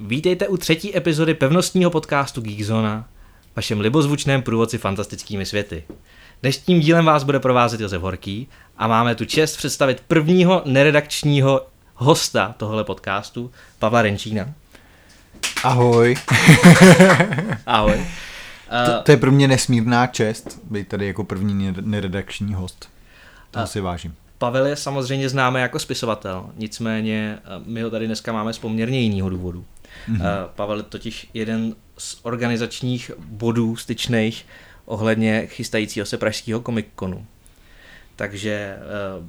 Vítejte u třetí epizody pevnostního podcastu Geekzona, vašem libozvučném průvodci fantastickými světy. Dnešním dílem vás bude provázet Josef Horký a máme tu čest představit prvního neredakčního hosta tohle podcastu, Pavla Renčína. Ahoj. Ahoj. To, to je pro mě nesmírná čest být tady jako první neredakční host. To si vážím. Pavel je samozřejmě známý jako spisovatel, nicméně eh, my ho tady dneska máme z poměrně jiného důvodu. Mm-hmm. Pavel je totiž jeden z organizačních bodů styčných ohledně chystajícího se pražského komikonu. Takže uh,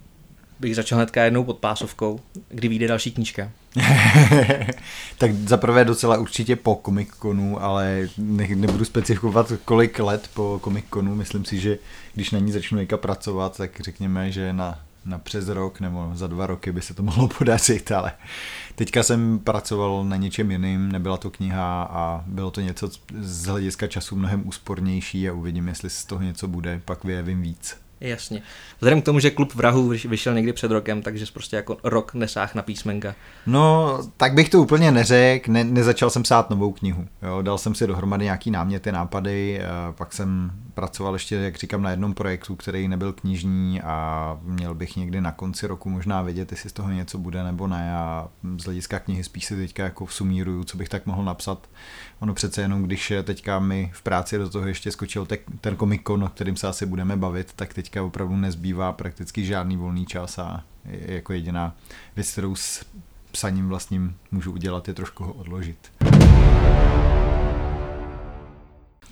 bych začal hnedka jednou pod pásovkou, kdy vyjde další knížka. tak zaprvé docela určitě po komikonu, ale ne, nebudu specifikovat kolik let po komikonu. Myslím si, že když na ní začnu někam pracovat, tak řekněme, že na na přes rok nebo za dva roky by se to mohlo podařit, ale teďka jsem pracoval na něčem jiným, nebyla to kniha a bylo to něco z hlediska času mnohem úspornější a uvidím, jestli z toho něco bude, pak vyjevím víc. Jasně. Vzhledem k tomu, že klub vrahů vyšel někdy před rokem, takže prostě jako rok nesáh na písmenka. No, tak bych to úplně neřekl, ne, nezačal jsem psát novou knihu. Jo. Dal jsem si dohromady nějaký náměty, nápady, pak jsem pracoval ještě, jak říkám, na jednom projektu, který nebyl knižní a měl bych někdy na konci roku možná vědět, jestli z toho něco bude nebo ne a z hlediska knihy spíš si teďka jako sumíruju, co bych tak mohl napsat. Ono přece jenom, když teďka mi v práci do toho ještě skočil te- ten komikon, o kterým se asi budeme bavit, tak teďka opravdu nezbývá prakticky žádný volný čas a jako jediná věc, kterou s psaním vlastním můžu udělat, je trošku ho odložit.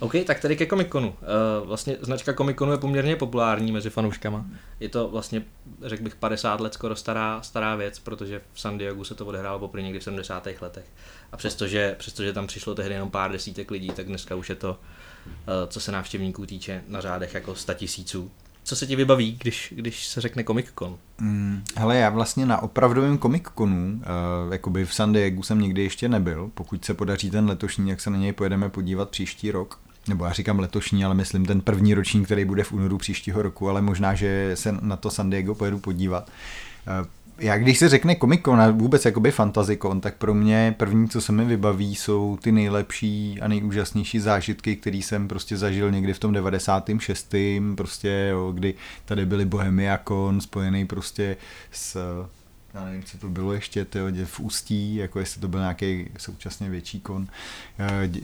OK, tak tady ke komikonu. Uh, vlastně značka komikonu je poměrně populární mezi fanouškama. Je to vlastně, řekl bych, 50 let skoro stará, stará věc, protože v San Diego se to odehrálo poprvé někdy v 70. letech. A přestože, přestože tam přišlo tehdy jenom pár desítek lidí, tak dneska už je to, uh, co se návštěvníků týče, na řádech jako 100 tisíců. Co se ti vybaví, když, když se řekne Comic Con? Mm, hele, já vlastně na opravdovém Comic Conu, uh, jakoby v San Diego jsem nikdy ještě nebyl. Pokud se podaří ten letošní, jak se na něj pojedeme podívat příští rok nebo já říkám letošní, ale myslím ten první ročník, který bude v únoru příštího roku, ale možná, že se na to San Diego pojedu podívat. Eh, já když se řekne Comic Con a vůbec jakoby Con, tak pro mě první, co se mi vybaví, jsou ty nejlepší a nejúžasnější zážitky, které jsem prostě zažil někdy v tom 96. prostě, jo, kdy tady byly Bohemia Con spojený prostě s já nevím, co to bylo ještě, tyjo, v Ústí, jako jestli to byl nějaký současně větší kon, eh, eh,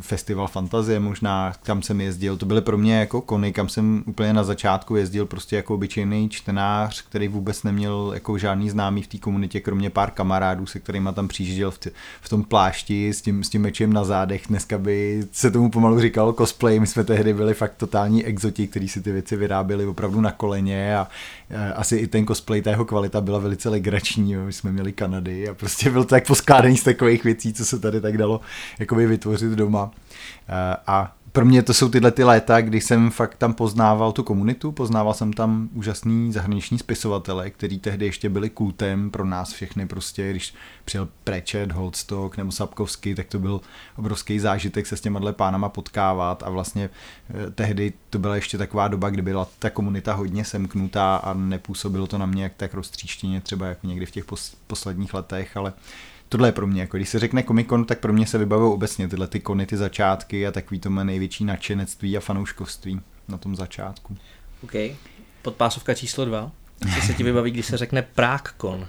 festival fantazie možná, kam jsem jezdil, to byly pro mě jako kony, kam jsem úplně na začátku jezdil prostě jako obyčejný čtenář, který vůbec neměl jako žádný známý v té komunitě, kromě pár kamarádů, se kterými tam přijížděl v, v tom plášti s tím, s tím mečem na zádech, dneska by se tomu pomalu říkalo cosplay, my jsme tehdy byli fakt totální exoti, kteří si ty věci vyráběli opravdu na koleně a Eh, asi i ten cosplay, ta jeho kvalita byla velice legrační, jo. my jsme měli Kanady a prostě byl to tak poskládaný z takových věcí, co se tady tak dalo jakoby vytvořit doma. Eh, a pro mě to jsou tyhle ty léta, kdy jsem fakt tam poznával tu komunitu, poznával jsem tam úžasný zahraniční spisovatele, který tehdy ještě byli kultem pro nás všechny, prostě když přijel Prečet, Holdstock nebo Sapkovský, tak to byl obrovský zážitek se s těma pánama potkávat a vlastně eh, tehdy to byla ještě taková doba, kdy byla ta komunita hodně semknutá a nepůsobilo to na mě jak tak roztříštěně třeba jako někdy v těch posledních letech, ale tohle je pro mě, jako když se řekne Comic Con, tak pro mě se vybavují obecně tyhle ty kony, ty začátky a takový to má největší nadšenectví a fanouškovství na tom začátku. OK. Podpásovka číslo dva. Co se ti vybaví, když se řekne Prague Con?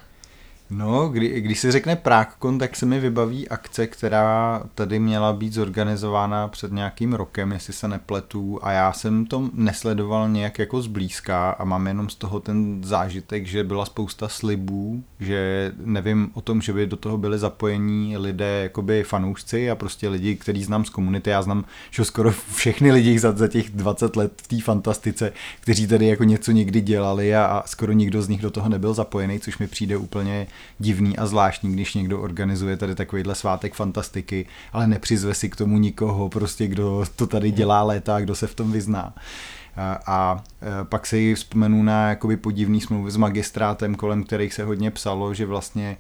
No, kdy, když se řekne PrágCon, tak se mi vybaví akce, která tady měla být zorganizována před nějakým rokem, jestli se nepletu, a já jsem to nesledoval nějak jako zblízka a mám jenom z toho ten zážitek, že byla spousta slibů, že nevím o tom, že by do toho byli zapojení lidé, jakoby fanoušci a prostě lidi, který znám z komunity, já znám, že skoro všechny lidi za, za těch 20 let v té fantastice, kteří tady jako něco někdy dělali a, a skoro nikdo z nich do toho nebyl zapojený, což mi přijde úplně divný a zvláštní, když někdo organizuje tady takovýhle svátek fantastiky, ale nepřizve si k tomu nikoho, prostě kdo to tady dělá léta, kdo se v tom vyzná. A pak se jí vzpomenu na jakoby podivný smlouvy s magistrátem, kolem kterých se hodně psalo, že vlastně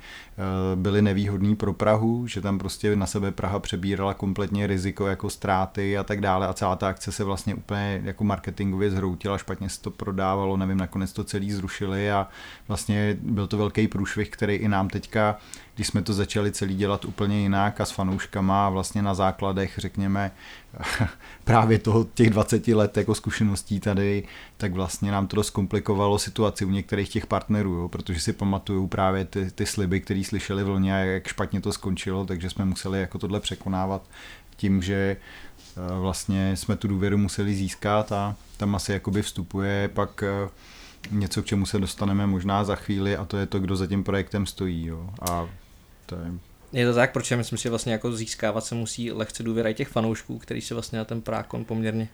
byly nevýhodný pro Prahu, že tam prostě na sebe Praha přebírala kompletně riziko jako ztráty a tak dále. A celá ta akce se vlastně úplně jako marketingově zhroutila, špatně se to prodávalo, nevím, nakonec to celý zrušili a vlastně byl to velký průšvih, který i nám teďka když jsme to začali celý dělat úplně jinak a s fanouškama a vlastně na základech, řekněme, právě toho těch 20 let jako zkušeností tady, tak vlastně nám to dost komplikovalo situaci u některých těch partnerů, jo, protože si pamatuju právě ty, ty sliby, které slyšeli v lně a jak špatně to skončilo, takže jsme museli jako tohle překonávat tím, že eh, vlastně jsme tu důvěru museli získat a tam asi jakoby vstupuje pak eh, něco, k čemu se dostaneme možná za chvíli a to je to, kdo za tím projektem stojí. Jo. A to je je to tak, protože myslím si, že vlastně jako získávat se musí lehce důvěra těch fanoušků, kteří se vlastně na ten prákon poměrně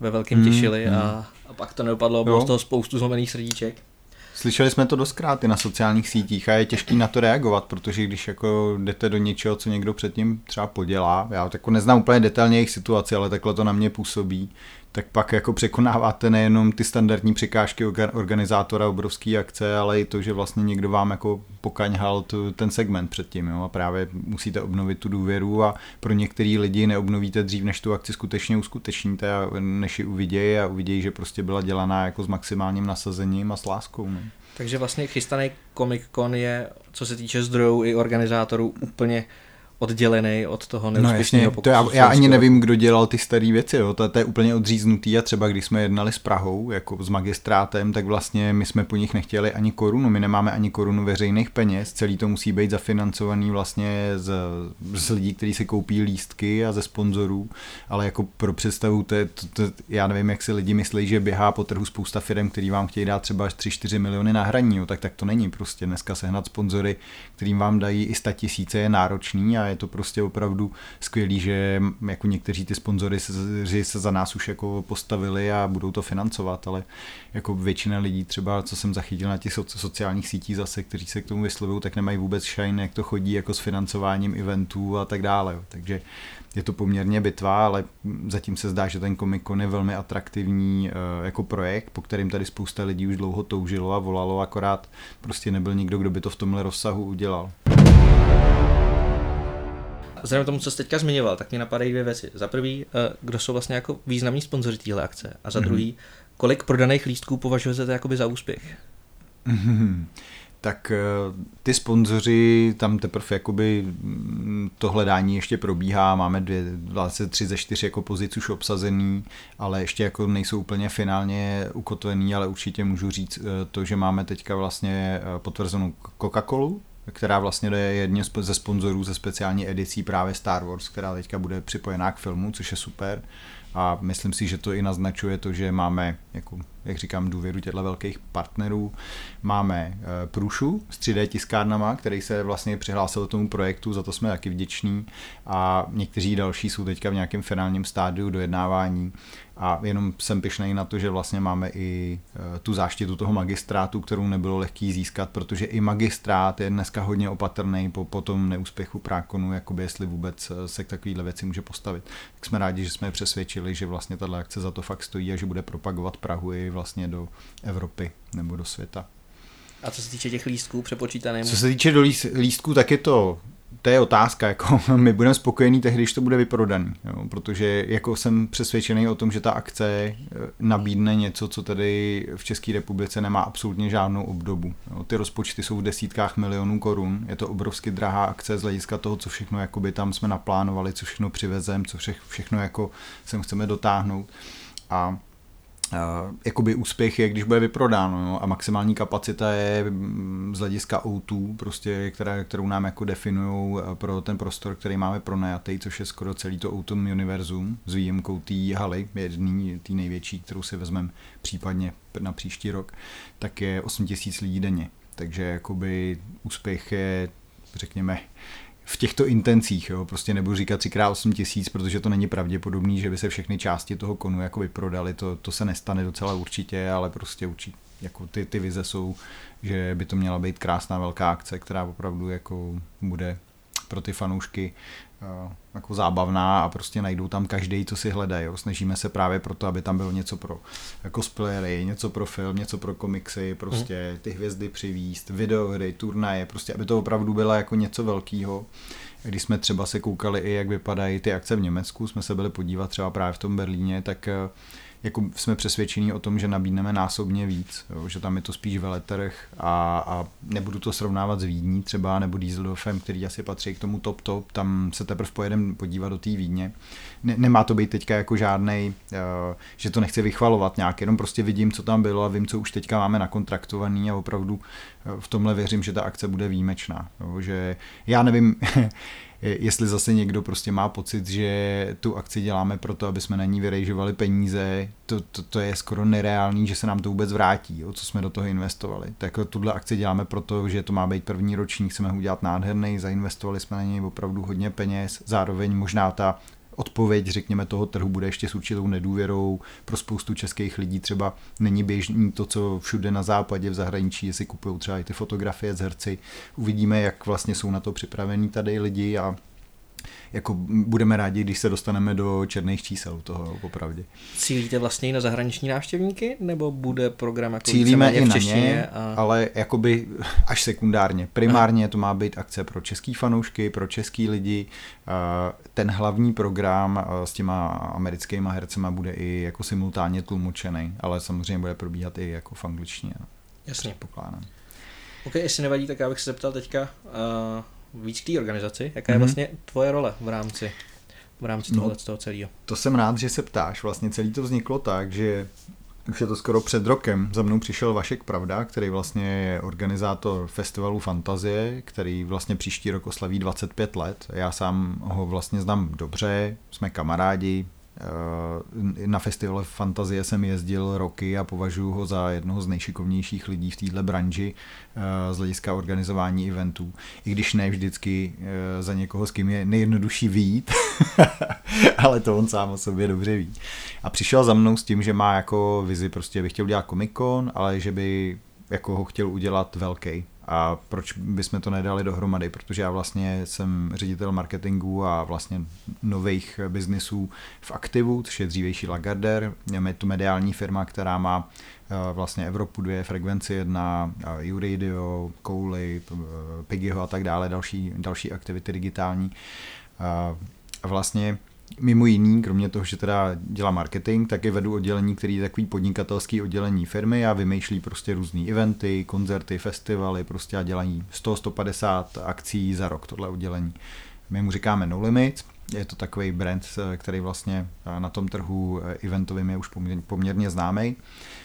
ve velkém mm, těšili mm. A, a pak to nedopadlo, bylo z toho spoustu zlomených srdíček. Slyšeli jsme to doskrát i na sociálních sítích a je těžký na to reagovat, protože když jako jdete do něčeho, co někdo předtím třeba podělá, já jako neznám úplně detailně jejich situaci, ale takhle to na mě působí, tak pak jako překonáváte nejenom ty standardní překážky organizátora obrovské akce, ale i to, že vlastně někdo vám jako pokaňhal tu, ten segment předtím jo? a právě musíte obnovit tu důvěru a pro některý lidi neobnovíte dřív, než tu akci skutečně uskutečníte a než ji uvidějí a uvidějí, že prostě byla dělaná jako s maximálním nasazením a s láskou. Ne? Takže vlastně chystaný Comic Con je, co se týče zdrojů i organizátorů, úplně oddělený od toho neúspěšného no, to já, já ani nevím, kdo dělal ty staré věci, jo. To, to je úplně odříznutý a třeba když jsme jednali s Prahou, jako s magistrátem, tak vlastně my jsme po nich nechtěli ani korunu, my nemáme ani korunu veřejných peněz, celý to musí být zafinancovaný vlastně z, z lidí, kteří si koupí lístky a ze sponzorů, ale jako pro představu, to, to, to, já nevím, jak si lidi myslí, že běhá po trhu spousta firm, který vám chtějí dát třeba až 3-4 miliony na hraní, jo. tak tak to není prostě dneska sehnat sponzory, kterým vám dají i 100 tisíce je náročný a je to prostě opravdu skvělý, že jako někteří ty sponzory se, se za nás už jako postavili a budou to financovat, ale jako většina lidí třeba, co jsem zachytil na těch sociálních sítích zase, kteří se k tomu vyslovují, tak nemají vůbec shine, jak to chodí jako s financováním eventů a tak dále. Takže je to poměrně bitva, ale zatím se zdá, že ten Comic Con je velmi atraktivní eh, jako projekt, po kterým tady spousta lidí už dlouho toužilo a volalo, akorát prostě nebyl nikdo, kdo by to v tomhle rozsahu udělal. Vzhledem k tomu, co jsi teďka zmiňoval, tak mě napadají dvě věci. Za prvý, eh, kdo jsou vlastně jako významní sponzoři téhle akce. A za mm-hmm. druhý, kolik prodaných lístků považujete jakoby za úspěch? Mm-hmm. Tak eh, ty sponzoři, tam teprve jakoby mm, to hledání ještě probíhá, máme dvě, vlastně tři ze čtyř jako pozic už obsazený, ale ještě jako nejsou úplně finálně ukotvený, ale určitě můžu říct eh, to, že máme teďka vlastně potvrzenou Coca-Colu, která vlastně je jedním ze sponzorů ze speciální edicí právě Star Wars, která teďka bude připojená k filmu, což je super. A myslím si, že to i naznačuje to, že máme, jako, jak říkám, důvěru těchto velkých partnerů. Máme e, Průšu s 3D tiskárnama, který se vlastně přihlásil tomu projektu, za to jsme taky vděční. A někteří další jsou teďka v nějakém finálním stádiu dojednávání a jenom jsem pišnej na to, že vlastně máme i e, tu záštitu toho magistrátu, kterou nebylo lehký získat, protože i magistrát je dneska hodně opatrný po, po tom neúspěchu prákonu, jakoby jestli vůbec e, se k takovéhle věci může postavit. Tak jsme rádi, že jsme je přesvědčili, že vlastně tato akce za to fakt stojí a že bude propagovat Prahu i vlastně do Evropy nebo do světa. A co se týče těch lístků přepočítaných? Co se týče do lístků, tak je to to je otázka, jako my budeme spokojení tehdy, když to bude vyprodaný, jo, protože jako jsem přesvědčený o tom, že ta akce eh, nabídne něco, co tady v České republice nemá absolutně žádnou obdobu. Jo. Ty rozpočty jsou v desítkách milionů korun, je to obrovsky drahá akce z hlediska toho, co všechno jakoby tam jsme naplánovali, co všechno přivezem, co všechno jako sem chceme dotáhnout. A jakoby úspěch je, když bude vyprodáno no, a maximální kapacita je mm, z hlediska O2, prostě, která, kterou nám jako definují eh, pro ten prostor, který máme pronajatý, což je skoro celý to Autumn univerzum s výjimkou té haly, jedný, té největší, kterou si vezmeme případně na příští rok, tak je 8000 lidí denně. Takže jakoby úspěch je, řekněme, v těchto intencích, jo, prostě nebudu říkat 3x8 tisíc, protože to není pravděpodobný, že by se všechny části toho konu jako vyprodali, to, to se nestane docela určitě, ale prostě určitě jako ty, ty vize jsou, že by to měla být krásná velká akce, která opravdu jako bude pro ty fanoušky jako zábavná a prostě najdou tam každý, co si hledají. Snažíme se právě proto, aby tam bylo něco pro cosplayery, něco pro film, něco pro komiksy, prostě ty hvězdy přivíst, videohry, turnaje, prostě aby to opravdu bylo jako něco velkého. Když jsme třeba se koukali i, jak vypadají ty akce v Německu, jsme se byli podívat třeba právě v tom Berlíně, tak jako jsme přesvědčení o tom, že nabídneme násobně víc, jo, že tam je to spíš veletrh a, a nebudu to srovnávat s Vídní třeba nebo Dieseldorfem, který asi patří k tomu top top, tam se teprve pojedem podívat do té Vídně. Ne, nemá to být teďka jako žádnej, uh, že to nechci vychvalovat nějak, jenom prostě vidím, co tam bylo a vím, co už teďka máme nakontraktovaný a opravdu uh, v tomhle věřím, že ta akce bude výjimečná. Jo, že já nevím, jestli zase někdo prostě má pocit, že tu akci děláme proto, aby jsme na ní vyrejžovali peníze, to, to, to je skoro nereálný, že se nám to vůbec vrátí, jo, co jsme do toho investovali. Tak jako tuhle akci děláme proto, že to má být první ročník, chceme ho udělat nádherný, zainvestovali jsme na něj opravdu hodně peněz, zároveň možná ta odpověď, řekněme, toho trhu bude ještě s určitou nedůvěrou. Pro spoustu českých lidí třeba není běžný to, co všude na západě, v zahraničí, jestli kupují třeba i ty fotografie z herci. Uvidíme, jak vlastně jsou na to připravení tady lidi a jako budeme rádi, když se dostaneme do černých čísel toho, popravdě. Cílíte vlastně i na zahraniční návštěvníky, nebo bude program jako Cílíme i na ně, a... ale jakoby až sekundárně. Primárně to má být akce pro český fanoušky, pro český lidi. Ten hlavní program s těma americkými hercema bude i jako simultánně tlumočený, ale samozřejmě bude probíhat i jako v angličtině. Jasně. Pokládám. Ok, jestli nevadí, tak já bych se zeptal teďka, uh víc k té organizaci. Jaká je mm-hmm. vlastně tvoje role v rámci, v rámci no, toho celého? To jsem rád, že se ptáš. Vlastně celý to vzniklo tak, že už je to skoro před rokem. Za mnou přišel Vašek Pravda, který vlastně je organizátor festivalu Fantazie, který vlastně příští rok oslaví 25 let. Já sám ho vlastně znám dobře, jsme kamarádi, na festival Fantazie jsem jezdil roky a považuji ho za jednoho z nejšikovnějších lidí v této branži eh, z hlediska organizování eventů. I když ne vždycky eh, za někoho, s kým je nejjednodušší výjít, ale to on sám o sobě dobře ví. A přišel za mnou s tím, že má jako vizi, prostě by chtěl udělat Comic Con, ale že by jako ho chtěl udělat velký a proč bychom to nedali dohromady, protože já vlastně jsem ředitel marketingu a vlastně nových biznisů v Aktivu, což je dřívější Lagardère, je to mediální firma, která má eh, vlastně Evropu 2, Frekvenci 1, Uradio, Kouly, Piggyho a tak dále, další, další aktivity digitální. A vlastně mimo jiný, kromě toho, že teda dělá marketing, tak je vedu oddělení, který je takový podnikatelský oddělení firmy a vymýšlí prostě různé eventy, koncerty, festivaly, prostě a dělají 100-150 akcí za rok tohle oddělení. My mu říkáme No Limit, je to takový brand, který vlastně na tom trhu eventovým je už poměrně známý.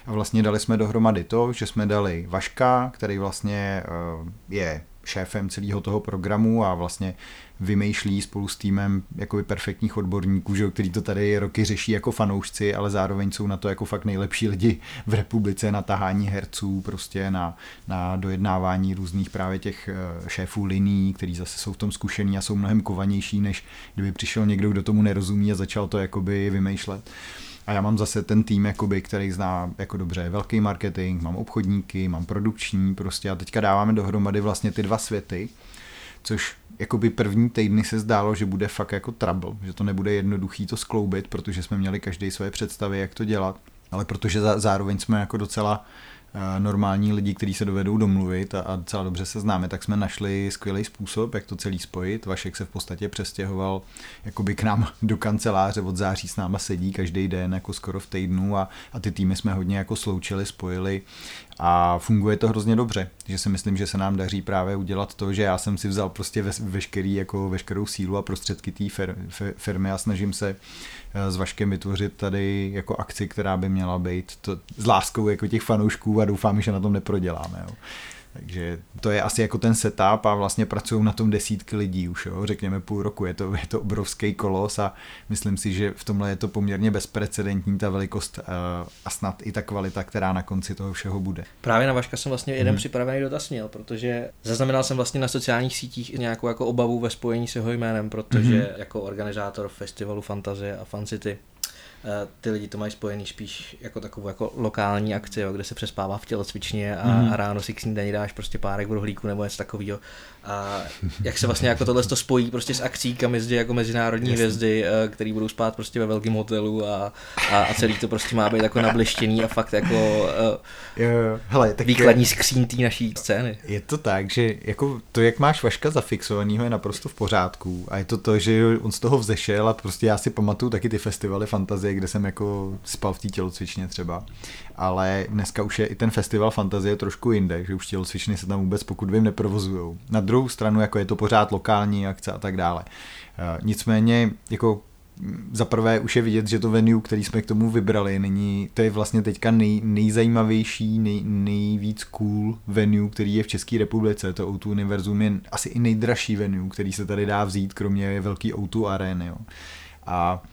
A vlastně dali jsme dohromady to, že jsme dali Vaška, který vlastně eh, je šéfem celého toho programu a vlastně vymýšlí spolu s týmem jakoby perfektních odborníků, že, který to tady roky řeší jako fanoušci, ale zároveň jsou na to jako fakt nejlepší lidi v republice na tahání herců, prostě na, na dojednávání různých právě těch eh, šéfů liní, kteří zase jsou v tom zkušení a jsou mnohem kovanější, než kdyby přišel někdo, kdo tomu nerozumí a začal to jakoby vymýšlet. A já mám zase ten tým, jakoby, který zná jako dobře velký marketing, mám obchodníky, mám produkční prostě a teďka dáváme dohromady vlastně ty dva světy, což jakoby první týdny se zdálo, že bude fakt jako trouble, že to nebude jednoduchý to skloubit, protože jsme měli každý svoje představy, jak to dělat, ale protože zároveň jsme jako docela normální lidi, kteří se dovedou domluvit a, a docela dobře se známe, tak jsme našli skvělý způsob, jak to celý spojit. Vašek se v podstatě přestěhoval jakoby k nám do kanceláře, od září s náma sedí každý den, jako skoro v týdnu a, a ty týmy jsme hodně jako sloučili, spojili a funguje to hrozně dobře, že si myslím, že se nám daří právě udělat to, že já jsem si vzal prostě ve, veškerý, jako veškerou sílu a prostředky té fir, firmy a snažím se s Vaškem vytvořit tady jako akci, která by měla být to, s láskou jako těch fanoušků a doufám, že na tom neproděláme. Jo. Takže to je asi jako ten setup a vlastně pracují na tom desítky lidí už, jo, řekněme půl roku, je to, je to obrovský kolos a myslím si, že v tomhle je to poměrně bezprecedentní ta velikost uh, a snad i ta kvalita, která na konci toho všeho bude. Právě na Vaška jsem vlastně jeden hmm. připravený dotaz měl, protože zaznamenal jsem vlastně na sociálních sítích nějakou jako obavu ve spojení s jeho jménem, protože hmm. jako organizátor festivalu Fantazie a Fan City ty lidi to mají spojený spíš jako takovou jako lokální akci, jo, kde se přespává v tělocvičně a, mm. a ráno si k snídaní dáš prostě párek v rohlíku nebo něco takového. A jak se vlastně jako tohle to spojí prostě s akcí, kam jezdí jako mezinárodní Jasně. hvězdy, eh, který budou spát prostě ve velkém hotelu a, a, a, celý to prostě má být jako nablištěný a fakt jako jo, jo. Hele, tak výkladní je, skřín té naší scény. Je to tak, že jako to, jak máš Vaška zafixovanýho, je naprosto v pořádku a je to to, že on z toho vzešel a prostě já si pamatuju taky ty festivaly fantazie, kde jsem jako spal v té tělocvičně třeba ale dneska už je i ten festival fantazie trošku jinde, že už tělocvičny se tam vůbec pokud vím neprovozují. Na druhou stranu jako je to pořád lokální akce a tak dále. Eh, nicméně jako mm, za prvé už je vidět, že to venue, který jsme k tomu vybrali, není, to je vlastně teďka nej, nejzajímavější, nej, nejvíc cool venue, který je v České republice. To O2 Univerzum je asi i nejdražší venue, který se tady dá vzít, kromě velký O2 arény. A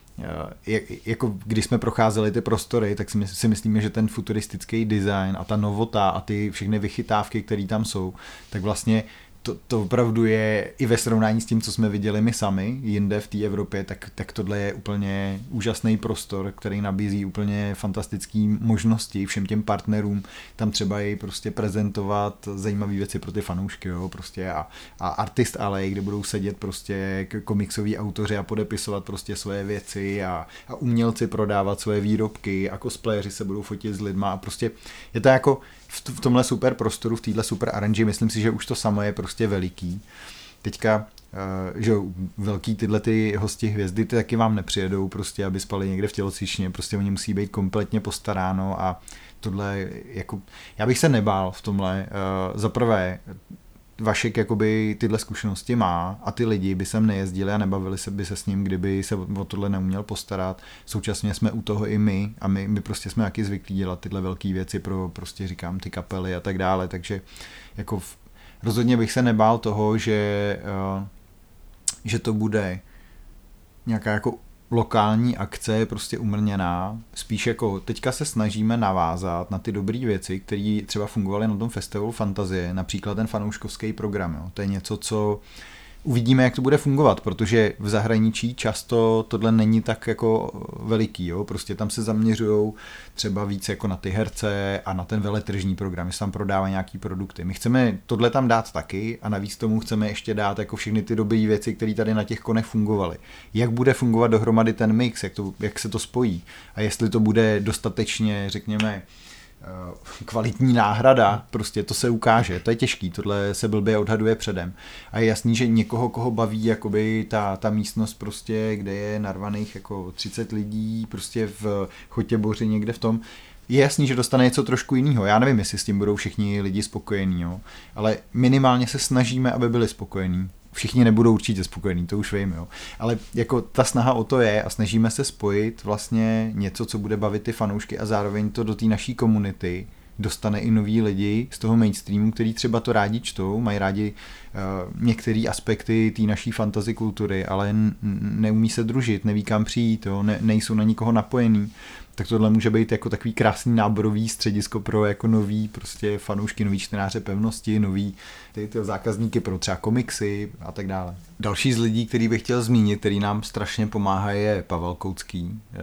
jak, jako když jsme procházeli ty prostory, tak si, si myslíme, že ten futuristický design a ta novota a ty všechny vychytávky, které tam jsou, tak vlastně to, to opravdu je i ve srovnání s tím, co jsme viděli my sami jinde v té Evropě, tak, tak tohle je úplně úžasný prostor, který nabízí úplně fantastické možnosti všem těm partnerům. Tam třeba jej prostě prezentovat zajímavé věci pro ty fanoušky, jo, prostě a, a artist ale, kde budou sedět prostě komiksoví autoři a podepisovat prostě svoje věci a, a umělci prodávat svoje výrobky a cosplayeři se budou fotit s lidma a prostě je to jako v, tomhle super prostoru, v téhle super aranži, myslím si, že už to samo je prostě veliký. Teďka Uh, že velký tyhle ty hosti hvězdy ty taky vám nepřijedou prostě, aby spali někde v tělocvičně, prostě oni musí být kompletně postaráno a tohle jako, já bych se nebál v tomhle, uh, za prvé Vašek jakoby tyhle zkušenosti má a ty lidi by sem nejezdili a nebavili se by se s ním, kdyby se o tohle neuměl postarat. Současně jsme u toho i my a my, my prostě jsme taky zvyklí dělat tyhle velké věci pro prostě říkám ty kapely a tak dále, takže jako v, rozhodně bych se nebál toho, že, uh, že to bude nějaká jako lokální akce je prostě umrněná. Spíš jako teďka se snažíme navázat na ty dobré věci, které třeba fungovaly na tom festivalu Fantazie, například ten fanouškovský program. Jo. To je něco, co uvidíme, jak to bude fungovat, protože v zahraničí často tohle není tak jako veliký, jo? prostě tam se zaměřují třeba víc jako na ty herce a na ten veletržní program, jestli tam prodává nějaký produkty. My chceme tohle tam dát taky a navíc tomu chceme ještě dát jako všechny ty dobré věci, které tady na těch konech fungovaly. Jak bude fungovat dohromady ten mix, jak, to, jak se to spojí a jestli to bude dostatečně, řekněme, kvalitní náhrada, prostě to se ukáže, to je těžký, tohle se blbě odhaduje předem. A je jasný, že někoho, koho baví jakoby ta, ta místnost prostě, kde je narvaných jako 30 lidí, prostě v Chotěboři někde v tom, je jasný, že dostane něco trošku jiného. Já nevím, jestli s tím budou všichni lidi spokojení, jo. ale minimálně se snažíme, aby byli spokojení všichni nebudou určitě spokojení, to už vím, jo. Ale jako ta snaha o to je a snažíme se spojit vlastně něco, co bude bavit ty fanoušky a zároveň to do té naší komunity dostane i noví lidi z toho mainstreamu, který třeba to rádi čtou, mají rádi uh, některé aspekty té naší fantasy kultury, ale neumí se družit, neví kam přijít, jo, ne, nejsou na nikoho napojení tak tohle může být jako takový krásný náborový středisko pro jako nový prostě fanoušky, nový čtenáře pevnosti, nový ty, ty zákazníky pro třeba komiksy a tak dále. Další z lidí, který bych chtěl zmínit, který nám strašně pomáhá, je Pavel Koucký. E,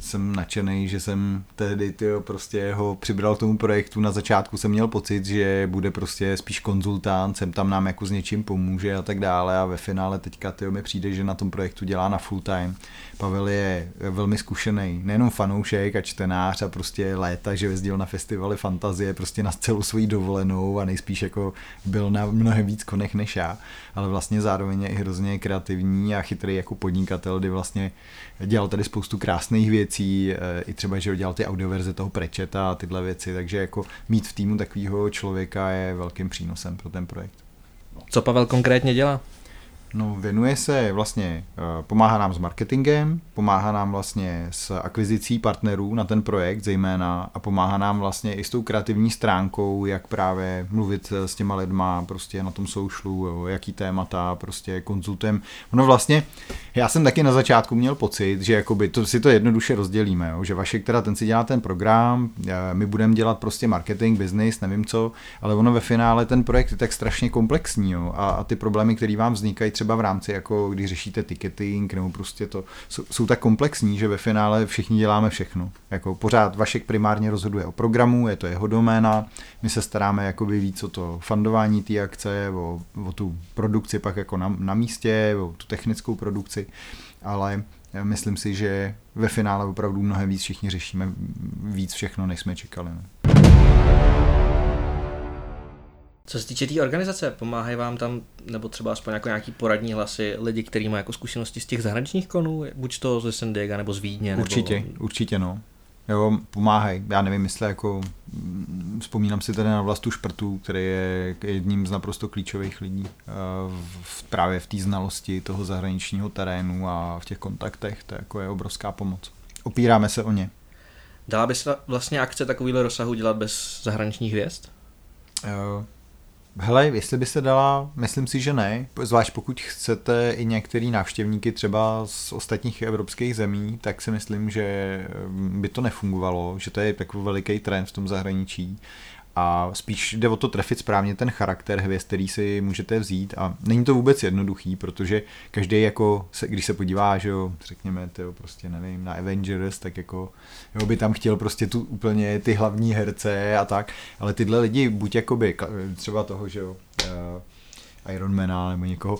jsem nadšený, že jsem tehdy tyjo, prostě ho přibral tomu projektu. Na začátku jsem měl pocit, že bude prostě spíš konzultant, jsem tam nám jako s něčím pomůže a tak dále a ve finále teďka tyjo, mi přijde, že na tom projektu dělá na full time. Pavel je velmi zkušený, nejenom fanoušek a čtenář a prostě léta, že jezdil na festivaly fantazie prostě na celou svoji dovolenou a nejspíš jako byl na mnohem víc konech než já, ale vlastně zároveň je i hrozně kreativní a chytrý jako podnikatel, kdy vlastně dělal tady spoustu krásných věcí, eh, i třeba, že dělal ty audioverze toho prečeta a tyhle věci, takže jako mít v týmu takového člověka je velkým přínosem pro ten projekt. Co Pavel konkrétně dělá? No, věnuje se vlastně, eh, pomáhá nám s marketingem, pomáhá nám vlastně s akvizicí partnerů na ten projekt zejména a pomáhá nám vlastně i s tou kreativní stránkou, jak právě mluvit s těma lidma prostě na tom soušlu, jaký témata prostě konzultem. Ono vlastně, já jsem taky na začátku měl pocit, že jakoby to, si to jednoduše rozdělíme, jo, že Vašek teda ten si dělá ten program, eh, my budeme dělat prostě marketing, business, nevím co, ale ono ve finále ten projekt je tak strašně komplexní jo, a, a ty problémy, které vám vznikají třeba v rámci, jako když řešíte ticketing, nebo prostě to, jsou, jsou tak komplexní, že ve finále všichni děláme všechno. Jako pořád Vašek primárně rozhoduje o programu, je to jeho doména, my se staráme jakoby víc o to fundování té akce, o, o tu produkci pak jako na, na místě, o tu technickou produkci, ale myslím si, že ve finále opravdu mnohem víc všichni řešíme víc všechno, než jsme čekali. Ne? Co se týče té tý organizace, pomáhají vám tam, nebo třeba aspoň jako nějaký poradní hlasy, lidi, kteří mají jako zkušenosti z těch zahraničních konů, buď to ze San Diego nebo z Vídně? Určitě, nebo... určitě no. Jo, pomáhají. Já nevím, jestli jako, mm, vzpomínám si tady na Vlastu Šprtu, který je jedním z naprosto klíčových lidí eh, v, právě v té znalosti toho zahraničního terénu a v těch kontaktech, to je, jako je obrovská pomoc. Opíráme se o ně. Dala by se vlastně akce takovýhle rozsahu dělat bez zahraničních hvězd? Uh, Hele, jestli by se dala, myslím si, že ne, zvlášť pokud chcete i některý návštěvníky třeba z ostatních evropských zemí, tak si myslím, že by to nefungovalo, že to je takový veliký trend v tom zahraničí a spíš jde o to trefit správně ten charakter hvězd, který si můžete vzít. A není to vůbec jednoduchý, protože každý jako, se, když se podívá, že jo, řekněme, tyjo, prostě nevím, na Avengers, tak jako, jo, by tam chtěl prostě tu úplně ty hlavní herce a tak, ale tyhle lidi, buď jakoby, třeba toho, že jo, uh, Ironmana nebo někoho,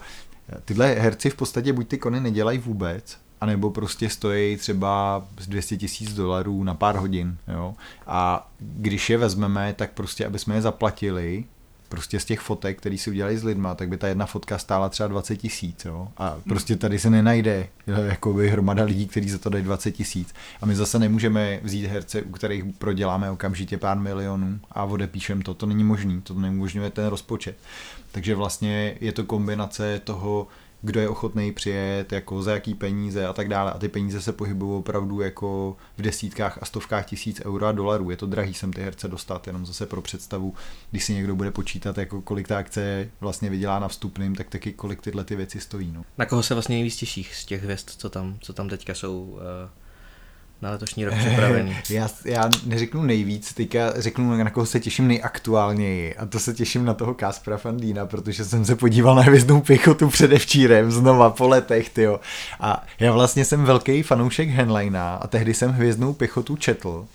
tyhle herci v podstatě buď ty kony nedělají vůbec, anebo prostě stojí třeba z 200 tisíc dolarů na pár hodin, jo. A když je vezmeme, tak prostě, aby jsme je zaplatili, prostě z těch fotek, které si udělali s lidma, tak by ta jedna fotka stála třeba 20 tisíc, jo. A prostě tady se nenajde jakoby hromada lidí, kteří za to dají 20 tisíc. A my zase nemůžeme vzít herce, u kterých proděláme okamžitě pár milionů a odepíšem to. To není možný, to neumožňuje ten rozpočet. Takže vlastně je to kombinace toho, kdo je ochotný přijet, jako za jaký peníze a tak dále. A ty peníze se pohybují opravdu jako v desítkách a stovkách tisíc euro a dolarů. Je to drahý sem ty herce dostat, jenom zase pro představu, když si někdo bude počítat, jako kolik ta akce vlastně vydělá na vstupným, tak taky kolik tyhle ty věci stojí. No. Na koho se vlastně nejvíc těších z těch hvězd, co tam, co tam teďka jsou uh na letošní rok připravený? já, já neřeknu nejvíc, teďka řeknu, na koho se těším nejaktuálněji a to se těším na toho Kaspra Fandína, protože jsem se podíval na hvězdnou pěchotu předevčírem znova po letech, tyjo. A já vlastně jsem velký fanoušek Henleina a tehdy jsem hvězdnou pěchotu četl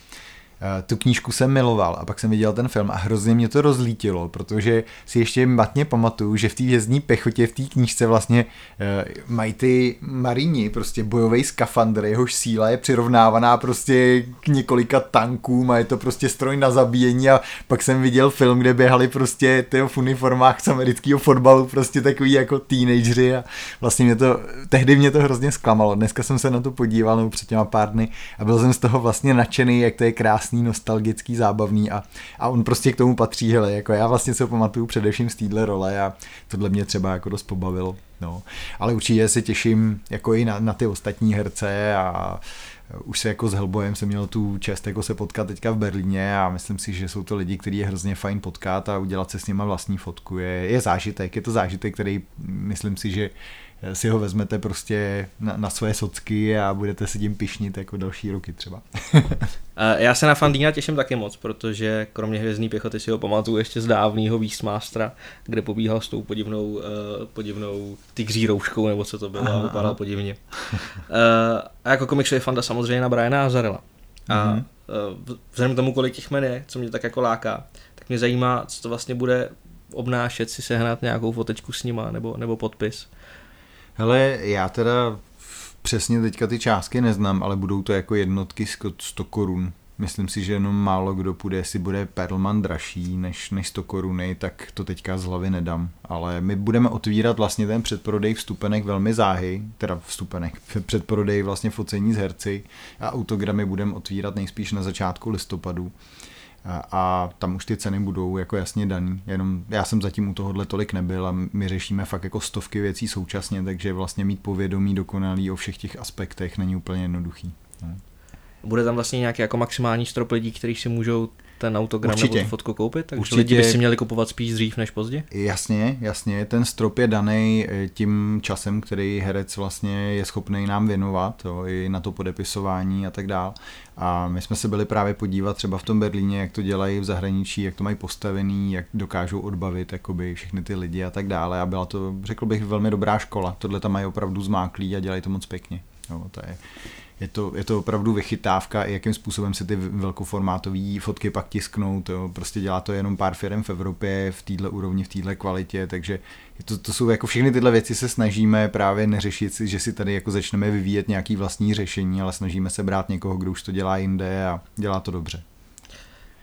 tu knížku jsem miloval a pak jsem viděl ten film a hrozně mě to rozlítilo, protože si ještě matně pamatuju, že v té vězdní pechotě v té knížce vlastně uh, mají ty marini, prostě bojový skafandr, jehož síla je přirovnávaná prostě k několika tankům a je to prostě stroj na zabíjení a pak jsem viděl film, kde běhali prostě ty v uniformách z amerického fotbalu, prostě takový jako teenageři a vlastně mě to, tehdy mě to hrozně zklamalo. Dneska jsem se na to podíval nebo před těma pár dny a byl jsem z toho vlastně nadšený, jak to je krásný krásný, nostalgický, zábavný a, a on prostě k tomu patří, hele, jako já vlastně se pamatuju především z téhle role a tohle mě třeba jako dost pobavilo, no. Ale určitě se těším jako i na, na ty ostatní herce a už se jako s Helbojem jsem měl tu čest jako se potkat teďka v Berlíně a myslím si, že jsou to lidi, který je hrozně fajn potkat a udělat se s nima vlastní fotku je, je zážitek, je to zážitek, který myslím si, že si ho vezmete prostě na, na své socky a budete se tím pišnit jako další roky třeba. Já se na Fandína těším taky moc, protože kromě hvězdní pěchoty si ho pamatuju ještě z dávného Beastmastera, kde pobíhal s tou podivnou, uh, podivnou tygří rouškou, nebo co to bylo, a vypadal podivně. Uh, a jako komiksový fanda samozřejmě na Briana Azarela. A mm-hmm. vzhledem k tomu, kolik těch men je, co mě tak jako láká, tak mě zajímá, co to vlastně bude obnášet si sehnat nějakou fotečku s nima, nebo, nebo podpis. Hele, já teda přesně teďka ty částky neznám, ale budou to jako jednotky 100 korun. Myslím si, že jenom málo kdo půjde, jestli bude Perlman dražší než, než 100 koruny, tak to teďka z hlavy nedám. Ale my budeme otvírat vlastně ten předprodej vstupenek velmi záhy, teda vstupenek, předprodej vlastně focení z herci a autogramy budeme otvírat nejspíš na začátku listopadu a tam už ty ceny budou jako jasně daný. Jenom já jsem zatím u tohohle tolik nebyl a my řešíme fakt jako stovky věcí současně, takže vlastně mít povědomí dokonalý o všech těch aspektech není úplně jednoduchý. No. Bude tam vlastně nějaký jako maximální strop lidí, kteří si můžou ten autogram Určitě. nebo tu fotku koupit, takže Určitě. lidi by si měli kupovat spíš dřív než pozdě. Jasně, jasně, ten strop je daný eh, tím časem, který herec vlastně je schopný nám věnovat, jo, i na to podepisování a tak dál. A my jsme se byli právě podívat třeba v tom Berlíně, jak to dělají v zahraničí, jak to mají postavený, jak dokážou odbavit jakoby všechny ty lidi a tak dále. A byla to, řekl bych, velmi dobrá škola. Tohle tam mají opravdu zmáklý a dělají to moc pěkně. Jo, to je, je to, je to opravdu vychytávka, jakým způsobem se ty velkoformátové fotky pak tisknou, to prostě dělá to jenom pár firm v Evropě v této úrovni, v této kvalitě, takže to, to jsou jako všechny tyhle věci se snažíme právě neřešit že si tady jako začneme vyvíjet nějaký vlastní řešení, ale snažíme se brát někoho, kdo už to dělá jinde a dělá to dobře.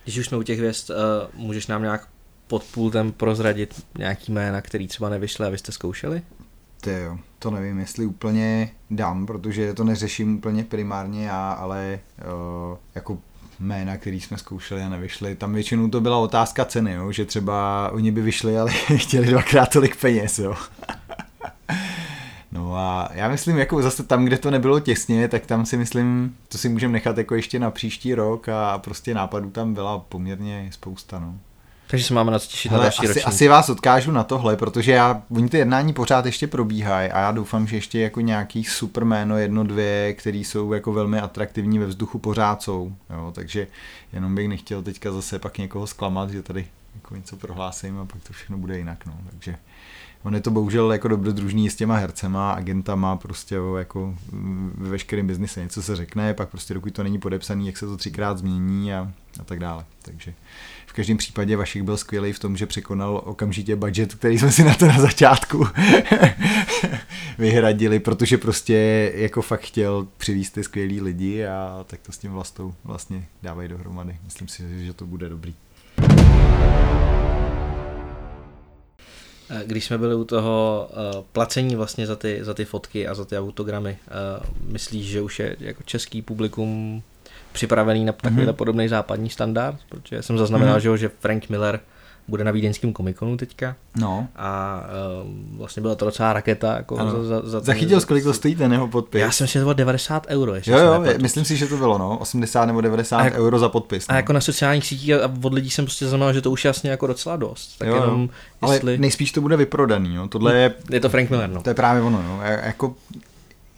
Když už jsme u těch hvězd, uh, můžeš nám nějak pod pultem prozradit nějaký jména, který třeba nevyšly a vy jste zkoušeli? Ty jo, to nevím, jestli úplně dám, protože to neřeším úplně primárně já, ale uh, jako jména, který jsme zkoušeli a nevyšli. Tam většinou to byla otázka ceny, jo? že třeba oni by vyšli, ale chtěli dvakrát tolik peněz. Jo? No a já myslím, jako zase tam, kde to nebylo těsně, tak tam si myslím, to si můžeme nechat jako ještě na příští rok a prostě nápadů tam byla poměrně spousta. No. Takže se máme na co těšit na Hele, další asi, ročník. asi vás odkážu na tohle, protože já, oni ty jednání pořád ještě probíhají a já doufám, že ještě jako nějaký super jméno, jedno, dvě, který jsou jako velmi atraktivní ve vzduchu pořád jsou, jo, takže jenom bych nechtěl teďka zase pak někoho zklamat, že tady jako něco prohlásím a pak to všechno bude jinak, no, takže On je to bohužel jako dobrodružný s těma hercema, agentama, prostě jako ve veškerém biznise něco se řekne, pak prostě dokud to není podepsaný, jak se to třikrát změní a, a tak dále. Takže každém případě Vašik byl skvělý v tom, že překonal okamžitě budget, který jsme si na to na začátku vyhradili, protože prostě jako fakt chtěl přivízt ty skvělý lidi a tak to s tím vlastou vlastně dávají dohromady. Myslím si, že to bude dobrý. Když jsme byli u toho uh, placení vlastně za ty, za ty fotky a za ty autogramy, uh, myslíš, že už je jako český publikum připravený na takovýhle mm-hmm. podobný západní standard? Protože jsem zaznamenal, mm-hmm. že Frank Miller bude na vídeňském komikonu teďka. No. A uh, vlastně byla to docela raketa. Jako za, za, za Zachytil, kolik to stojí ten jeho podpis? Já jsem si to 90 euro. Jo, jo, je, myslím si, že to bylo, no. 80 nebo 90 a jako, euro za podpis. No. A jako na sociálních sítích a od lidí jsem prostě zaznamenal, že to už je jasně jako docela dost. Tak jo, jenom, ale jestli... nejspíš to bude vyprodaný, jo. Tohle je... Je to Frank Miller, no. To je právě ono, no. Jako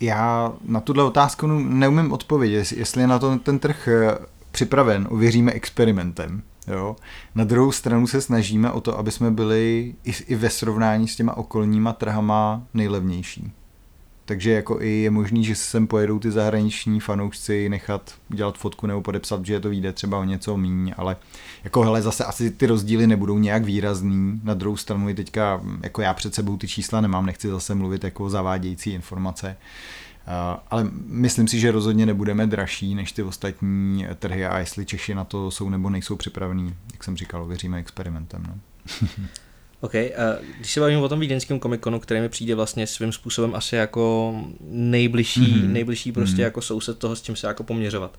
já na tuhle otázku neumím odpovědět, jestli je na to ten trh eh, připraven, uvěříme experimentem. Jo. Na druhou stranu se snažíme o to, aby jsme byli i, i ve srovnání s těma okolníma trhama nejlevnější. Takže jako i je možný, že se sem pojedou ty zahraniční fanoušci nechat udělat fotku nebo podepsat, že to vyjde třeba o něco míň, ale jako hele, zase asi ty rozdíly nebudou nějak výrazný. Na druhou stranu i teďka, jako já před sebou ty čísla nemám, nechci zase mluvit jako zavádějící informace. Uh, ale myslím si, že rozhodně nebudeme dražší než ty ostatní trhy a jestli Češi na to jsou nebo nejsou připravení, jak jsem říkal, věříme experimentem. No. OK, když se bavím o tom vídeňském komikonu, který mi přijde vlastně svým způsobem asi jako nejbližší, mm-hmm. nejbližší prostě mm-hmm. jako soused toho, s čím se jako poměřovat.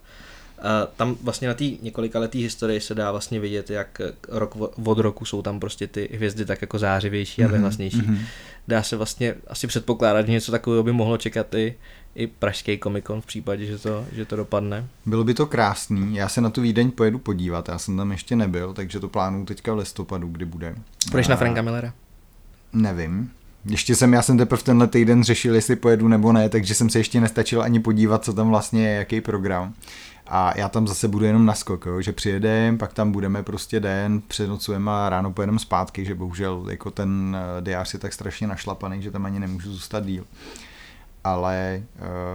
Tam vlastně na té několika letý historii se dá vlastně vidět, jak rok od roku jsou tam prostě ty hvězdy tak jako zářivější a vyhlasnější. Mm-hmm. Dá se vlastně asi předpokládat, že něco takového by mohlo čekat i, i pražský komikon v případě, že to, že to dopadne. Bylo by to krásný, já se na tu Vídeň pojedu podívat, já jsem tam ještě nebyl, takže to plánuju teďka v listopadu, kdy bude. Půjdeš a... na Franka Millera? Nevím, ještě jsem, já jsem teprve tenhle týden řešil, jestli pojedu nebo ne, takže jsem se ještě nestačil ani podívat, co tam vlastně je, jaký program. A já tam zase budu jenom na skok, jo, že přijedem, pak tam budeme prostě den, přenocujeme a ráno pojedeme zpátky, že bohužel jako ten eh, diář je tak strašně našlapaný, že tam ani nemůžu zůstat díl. Ale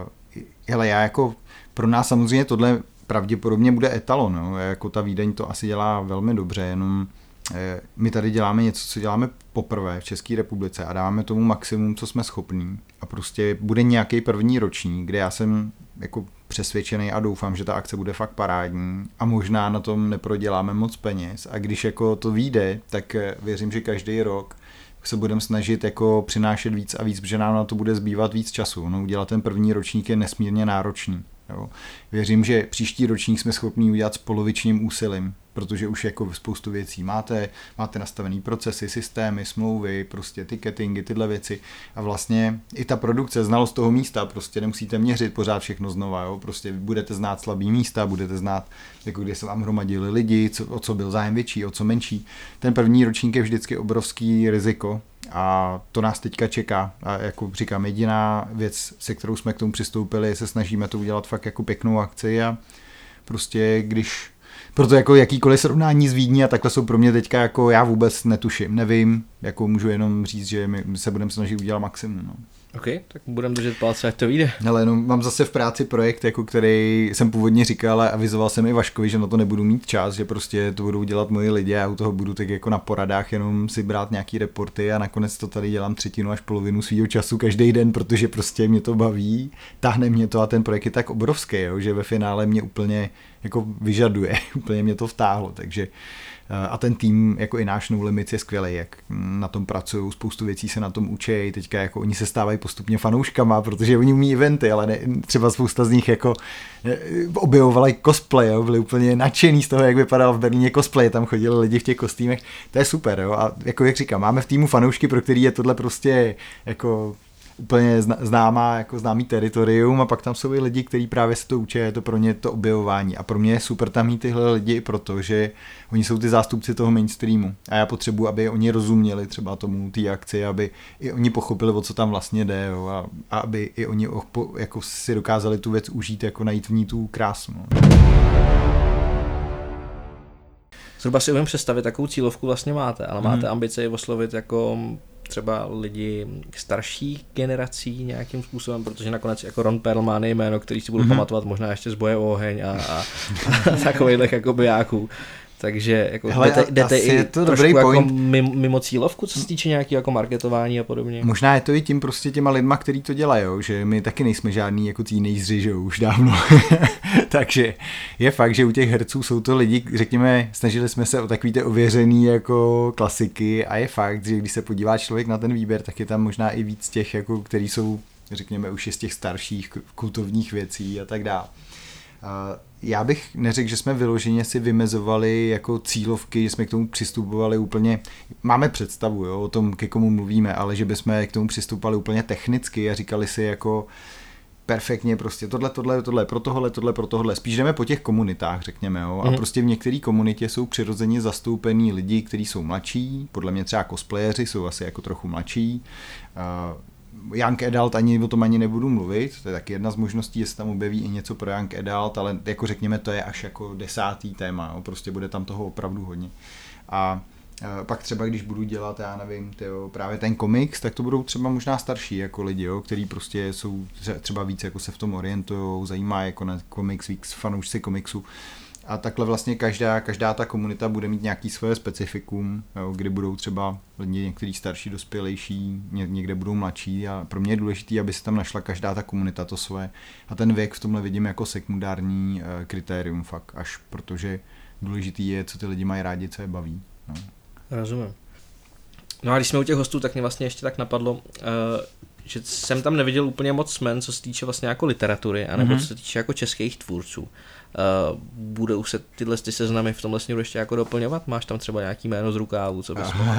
uh, hele, já jako pro nás samozřejmě tohle pravděpodobně bude etalon, jo, jako ta Vídeň to asi dělá velmi dobře, jenom eh, my tady děláme něco, co děláme poprvé v České republice a dáváme tomu maximum, co jsme schopní. A prostě bude nějaký první ročník, kde já jsem jako přesvědčený a doufám, že ta akce bude fakt parádní a možná na tom neproděláme moc peněz a když jako to vyjde, tak eh, věřím, že každý rok se budeme snažit jako přinášet víc a víc, protože nám na to bude zbývat víc času. No, udělat ten první ročník je nesmírně náročný. Jo. Věřím, že příští ročník jsme schopni udělat s polovičním úsilím, protože už jako spoustu věcí máte, máte nastavený procesy, systémy, smlouvy, prostě ticketingy, tyhle věci a vlastně i ta produkce, znalost toho místa, prostě nemusíte měřit pořád všechno znova, jo? prostě budete znát slabý místa, budete znát, jako kde se vám hromadili lidi, co, o co byl zájem větší, o co menší. Ten první ročník je vždycky obrovský riziko, a to nás teďka čeká. A jako říkám, jediná věc, se kterou jsme k tomu přistoupili, se snažíme to udělat fakt jako pěknou akci a prostě když proto jako jakýkoliv srovnání s Vídní a takhle jsou pro mě teďka jako já vůbec netuším, nevím, jako můžu jenom říct, že my se budeme snažit udělat maximum. No. OK, tak budeme držet palce, ať to vyjde. Ale jenom mám zase v práci projekt, jako který jsem původně říkal a avizoval jsem i Vaškovi, že na to nebudu mít čas, že prostě to budou dělat moji lidi a u toho budu tak jako na poradách jenom si brát nějaký reporty a nakonec to tady dělám třetinu až polovinu svého času každý den, protože prostě mě to baví, tahne mě to a ten projekt je tak obrovský, jo, že ve finále mě úplně jako vyžaduje, úplně mě to vtáhlo, takže a ten tým, jako i náš No Limits je skvělý, jak na tom pracují, spoustu věcí se na tom učí, teďka jako oni se stávají postupně fanouškama, protože oni umí eventy, ale ne, třeba spousta z nich jako eh, objevovali cosplay, jo, byli úplně nadšený z toho, jak vypadal v Berlíně cosplay, tam chodili lidi v těch kostýmech, to je super, jo, a jako jak říkám, máme v týmu fanoušky, pro který je tohle prostě jako úplně známá, jako známý teritorium a pak tam jsou i lidi, kteří právě se to učí, je to pro ně to objevování a pro mě je super tam mít tyhle lidi, protože oni jsou ty zástupci toho mainstreamu a já potřebuji, aby oni rozuměli třeba tomu té akci, aby i oni pochopili, o co tam vlastně jde jo, a, a aby i oni jako si dokázali tu věc užít, jako najít v ní tu krásu. No. Zhruba si umím představit, jakou cílovku vlastně máte, ale máte hmm. ambice je oslovit jako třeba lidi starších generací nějakým způsobem, protože nakonec jako Ron Perlman je jméno, který si budu mm-hmm. pamatovat možná ještě z boje o oheň a, a, a takových jako bijáků. Takže jako Hele, jdete, jdete i to trošku dobrý jako mimo, mimo cílovku, co se týče nějakého jako marketování a podobně. Možná je to i tím prostě těma lidma, kteří to dělají, že my taky nejsme žádný jako teenageři, že už dávno. Takže je fakt, že u těch herců jsou to lidi, řekněme, snažili jsme se o takový ty ověřený jako klasiky a je fakt, že když se podívá člověk na ten výběr, tak je tam možná i víc těch, jako, který jsou řekněme už je z těch starších kultovních věcí a tak dále. Já bych neřekl, že jsme vyloženě si vymezovali jako cílovky, že jsme k tomu přistupovali úplně, máme představu jo, o tom, ke komu mluvíme, ale že bychom k tomu přistupovali úplně technicky a říkali si jako perfektně prostě tohle, tohle, tohle, pro tohle, tohle, pro tohle. Spíš jdeme po těch komunitách, řekněme, jo. A mm. prostě v některé komunitě jsou přirozeně zastoupení lidi, kteří jsou mladší, podle mě třeba cosplayeři jsou asi jako trochu mladší, Young Adult ani o tom ani nebudu mluvit, to je taky jedna z možností, jestli tam objeví i něco pro Young Adult, ale jako řekněme, to je až jako desátý téma, jo, prostě bude tam toho opravdu hodně. A pak třeba, když budu dělat, já nevím, tyjo, právě ten komiks, tak to budou třeba možná starší jako lidi, jo, který prostě jsou třeba víc jako se v tom orientují, zajímá jako na komiks, víc fanoušci komiksu. A takhle vlastně každá, každá ta komunita bude mít nějaký svoje specifikum, jo, kdy budou třeba lidi některý starší, dospělejší, ně, někde budou mladší a pro mě je důležité, aby se tam našla každá ta komunita to svoje. A ten věk v tomhle vidím jako sekundární uh, kritérium fakt, až protože důležitý je, co ty lidi mají rádi, co je baví. No. Rozumím. No a když jsme u těch hostů, tak mě vlastně ještě tak napadlo, uh, že jsem tam neviděl úplně moc men, co se týče vlastně jako literatury, anebo mm-hmm. co se týče jako českých tvůrců. Uh, budou se tyhle ty seznamy v tomhle směru ještě jako doplňovat? Máš tam třeba nějaký jméno z rukávu, co bys, mohl,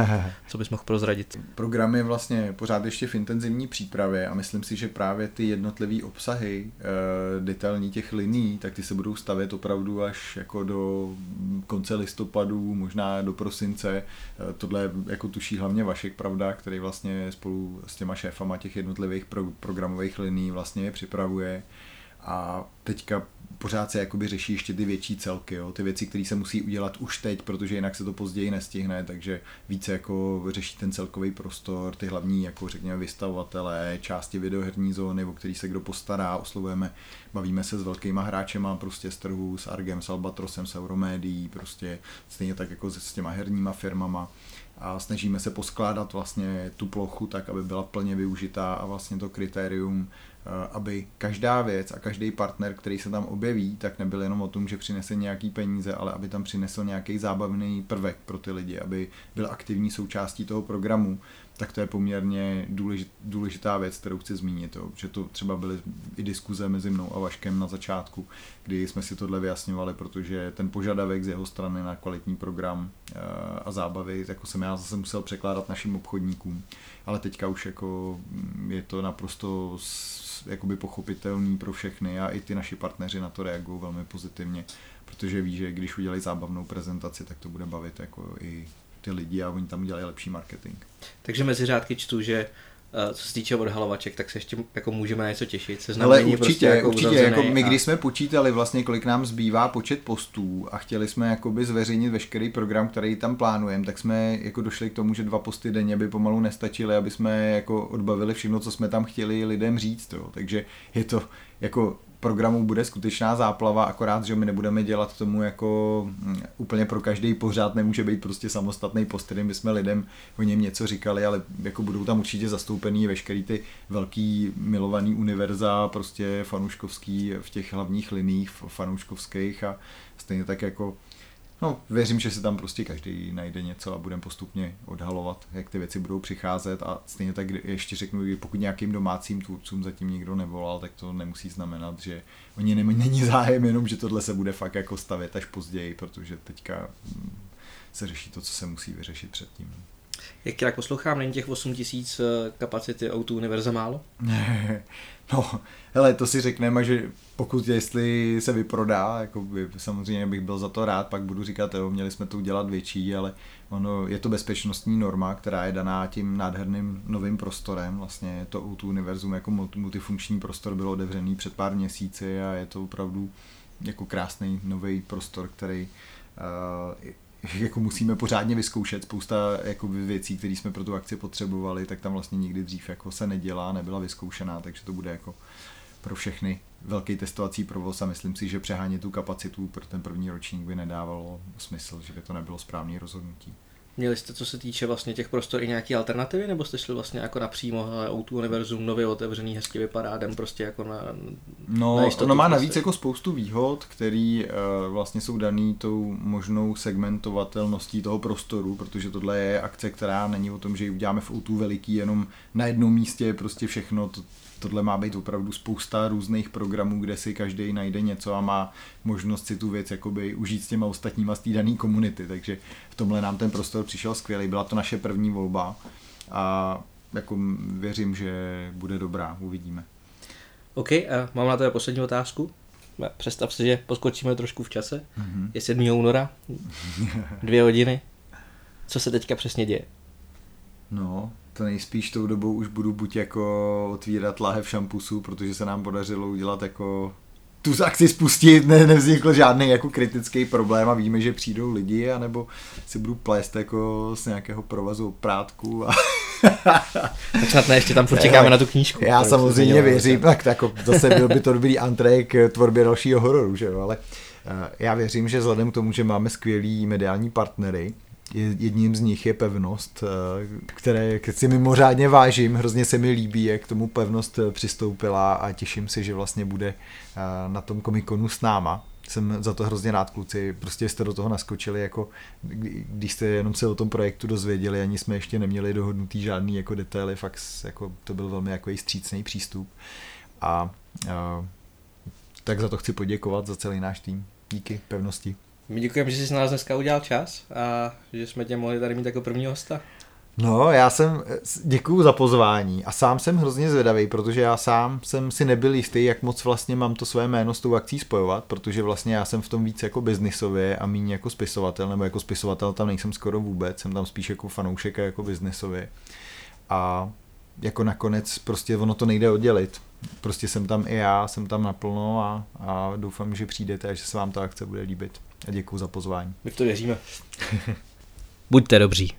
co bys mohl prozradit? Program je vlastně pořád ještě v intenzivní přípravě a myslím si, že právě ty jednotlivé obsahy uh, detailní těch liní, tak ty se budou stavět opravdu až jako do konce listopadu, možná do prosince. Uh, tohle jako tuší hlavně Vašek, pravda, který vlastně spolu s těma šéfama těch jednotlivých pro, programových liní vlastně připravuje a teďka pořád se jakoby řeší ještě ty větší celky, jo? ty věci, které se musí udělat už teď, protože jinak se to později nestihne, takže více jako řeší ten celkový prostor, ty hlavní, jako řekněme, vystavovatele, části videoherní zóny, o který se kdo postará, oslovujeme, bavíme se s velkýma hráčema prostě z trhu, s Argem, s Albatrosem, s Euromédií, prostě stejně tak jako s těma herníma firmama a snažíme se poskládat vlastně tu plochu tak, aby byla plně využitá a vlastně to kritérium aby každá věc a každý partner, který se tam objeví, tak nebyl jenom o tom, že přinese nějaký peníze, ale aby tam přinesl nějaký zábavný prvek pro ty lidi, aby byl aktivní součástí toho programu. tak to je poměrně důležitá věc, kterou chci zmínit, jo. že to třeba byly i diskuze mezi mnou a Vaškem na začátku, kdy jsme si tohle vyjasňovali, protože ten požadavek z jeho strany na kvalitní program eh, a zábavy, jako jsem já zase musel překládat našim obchodníkům, ale teďka už jako mm, je to naprosto jakoby pochopitelný pro všechny a i ty naši partneři na to reagují velmi pozitivně, protože ví, že když udělají zábavnou prezentaci, tak to bude bavit jako i ty lidi a oni tam udělají lepší marketing. Takže mezi řádky čtu, že co se týče odhalovaček, tak se ještě jako můžeme na něco těšit. Se Ale určitě, prostě jako určitě, jako my a... když jsme počítali vlastně, kolik nám zbývá počet postů a chtěli jsme jakoby zveřejnit veškerý program, který tam plánujeme, tak jsme jako došli k tomu, že dva posty denně by pomalu nestačily, aby jsme jako odbavili všechno, co jsme tam chtěli lidem říct. Jo. Takže je to jako programu bude skutečná záplava, akorát, že my nebudeme dělat tomu jako mm, úplně pro každý pořád, nemůže být prostě samostatný post, kterým bychom lidem o něm něco říkali, ale jako budou tam určitě zastoupený veškerý ty velký milovaný univerza, prostě fanouškovský v těch hlavních liních fanouškovských a stejně tak jako No, věřím, že si tam prostě každý najde něco a budeme postupně odhalovat, jak ty věci budou přicházet a stejně tak ještě řeknu, pokud nějakým domácím tvůrcům zatím nikdo nevolal, tak to nemusí znamenat, že oni nem, není zájem, jenom že tohle se bude fakt jako stavět až později, protože teďka hm, se řeší to, co se musí vyřešit předtím. Jak jak poslouchám, není těch 8000 eh, kapacity Auto Univerza málo? no, hele, to si řekneme, že pokud jestli se vyprodá, jako by, samozřejmě bych byl za to rád, pak budu říkat, jo, měli jsme to udělat větší, ale ono, je to bezpečnostní norma, která je daná tím nádherným novým prostorem, vlastně to Auto Univerzum jako multifunkční prostor bylo otevřený před pár měsíci a je to opravdu jako krásný nový prostor, který uh, jako musíme pořádně vyzkoušet spousta jako věcí, které jsme pro tu akci potřebovali, tak tam vlastně nikdy dřív jako se nedělá, nebyla vyzkoušená, takže to bude jako pro všechny velký testovací provoz a myslím si, že přehánět tu kapacitu pro ten první ročník by nedávalo smysl, že by to nebylo správné rozhodnutí. Měli jste, co se týče vlastně těch prostor, i nějaké alternativy, nebo jste šli vlastně jako napřímo, Outu Univerzum, nově otevřený, hezky vypadá, jdem prostě jako na No, na ono má navíc prostě. jako spoustu výhod, který uh, vlastně jsou daný tou možnou segmentovatelností toho prostoru, protože tohle je akce, která není o tom, že ji uděláme v Outu veliký, jenom na jednom místě prostě všechno, to, tohle má být opravdu spousta různých programů, kde si každý najde něco a má možnost si tu věc jakoby užít s těma ostatníma z té dané komunity, takže v tomhle nám ten prostor přišel skvělý, byla to naše první volba a jako věřím, že bude dobrá, uvidíme. OK, a mám na to poslední otázku. Představ si, že poskočíme trošku v čase. Mm-hmm. Je 7. února, dvě hodiny. Co se teďka přesně děje? No, to nejspíš tou dobou už budu buď jako otvírat láhev šampusu, protože se nám podařilo udělat jako tu akci spustit, ne, nevznikl žádný jako kritický problém a víme, že přijdou lidi, anebo si budu plést jako z nějakého provazu prátku. A... tak snad ne, ještě tam počekáme na tu knížku. Já samozřejmě věřím, tak jako zase byl by to dobrý antré k tvorbě dalšího hororu, že jo, ale eh, já věřím, že vzhledem k tomu, že máme skvělý mediální partnery, jedním z nich je pevnost, eh, které si mimořádně vážím, hrozně se mi líbí, jak tomu pevnost eh, přistoupila a těším se, že vlastně bude eh, na tom komikonu s náma. Jsem za to hrozně rád, kluci, prostě jste do toho naskočili, jako když jste jenom se o tom projektu dozvěděli, ani jsme ještě neměli dohodnutý žádný jako detaily, fakt jako to byl velmi jako střícný přístup a, a tak za to chci poděkovat za celý náš tým. Díky pevnosti. My děkujeme, že jsi nás dneska udělal čas a že jsme tě mohli tady mít jako první hosta. No, já jsem, děkuju za pozvání a sám jsem hrozně zvědavý, protože já sám jsem si nebyl jistý, jak moc vlastně mám to své jméno s tou akcí spojovat, protože vlastně já jsem v tom víc jako biznisově a méně jako spisovatel, nebo jako spisovatel tam nejsem skoro vůbec, jsem tam spíš jako fanoušek a jako biznisově. A jako nakonec prostě ono to nejde oddělit. Prostě jsem tam i já, jsem tam naplno a, a doufám, že přijdete a že se vám ta akce bude líbit a děkuji za pozvání. My v to věříme. Buďte dobří.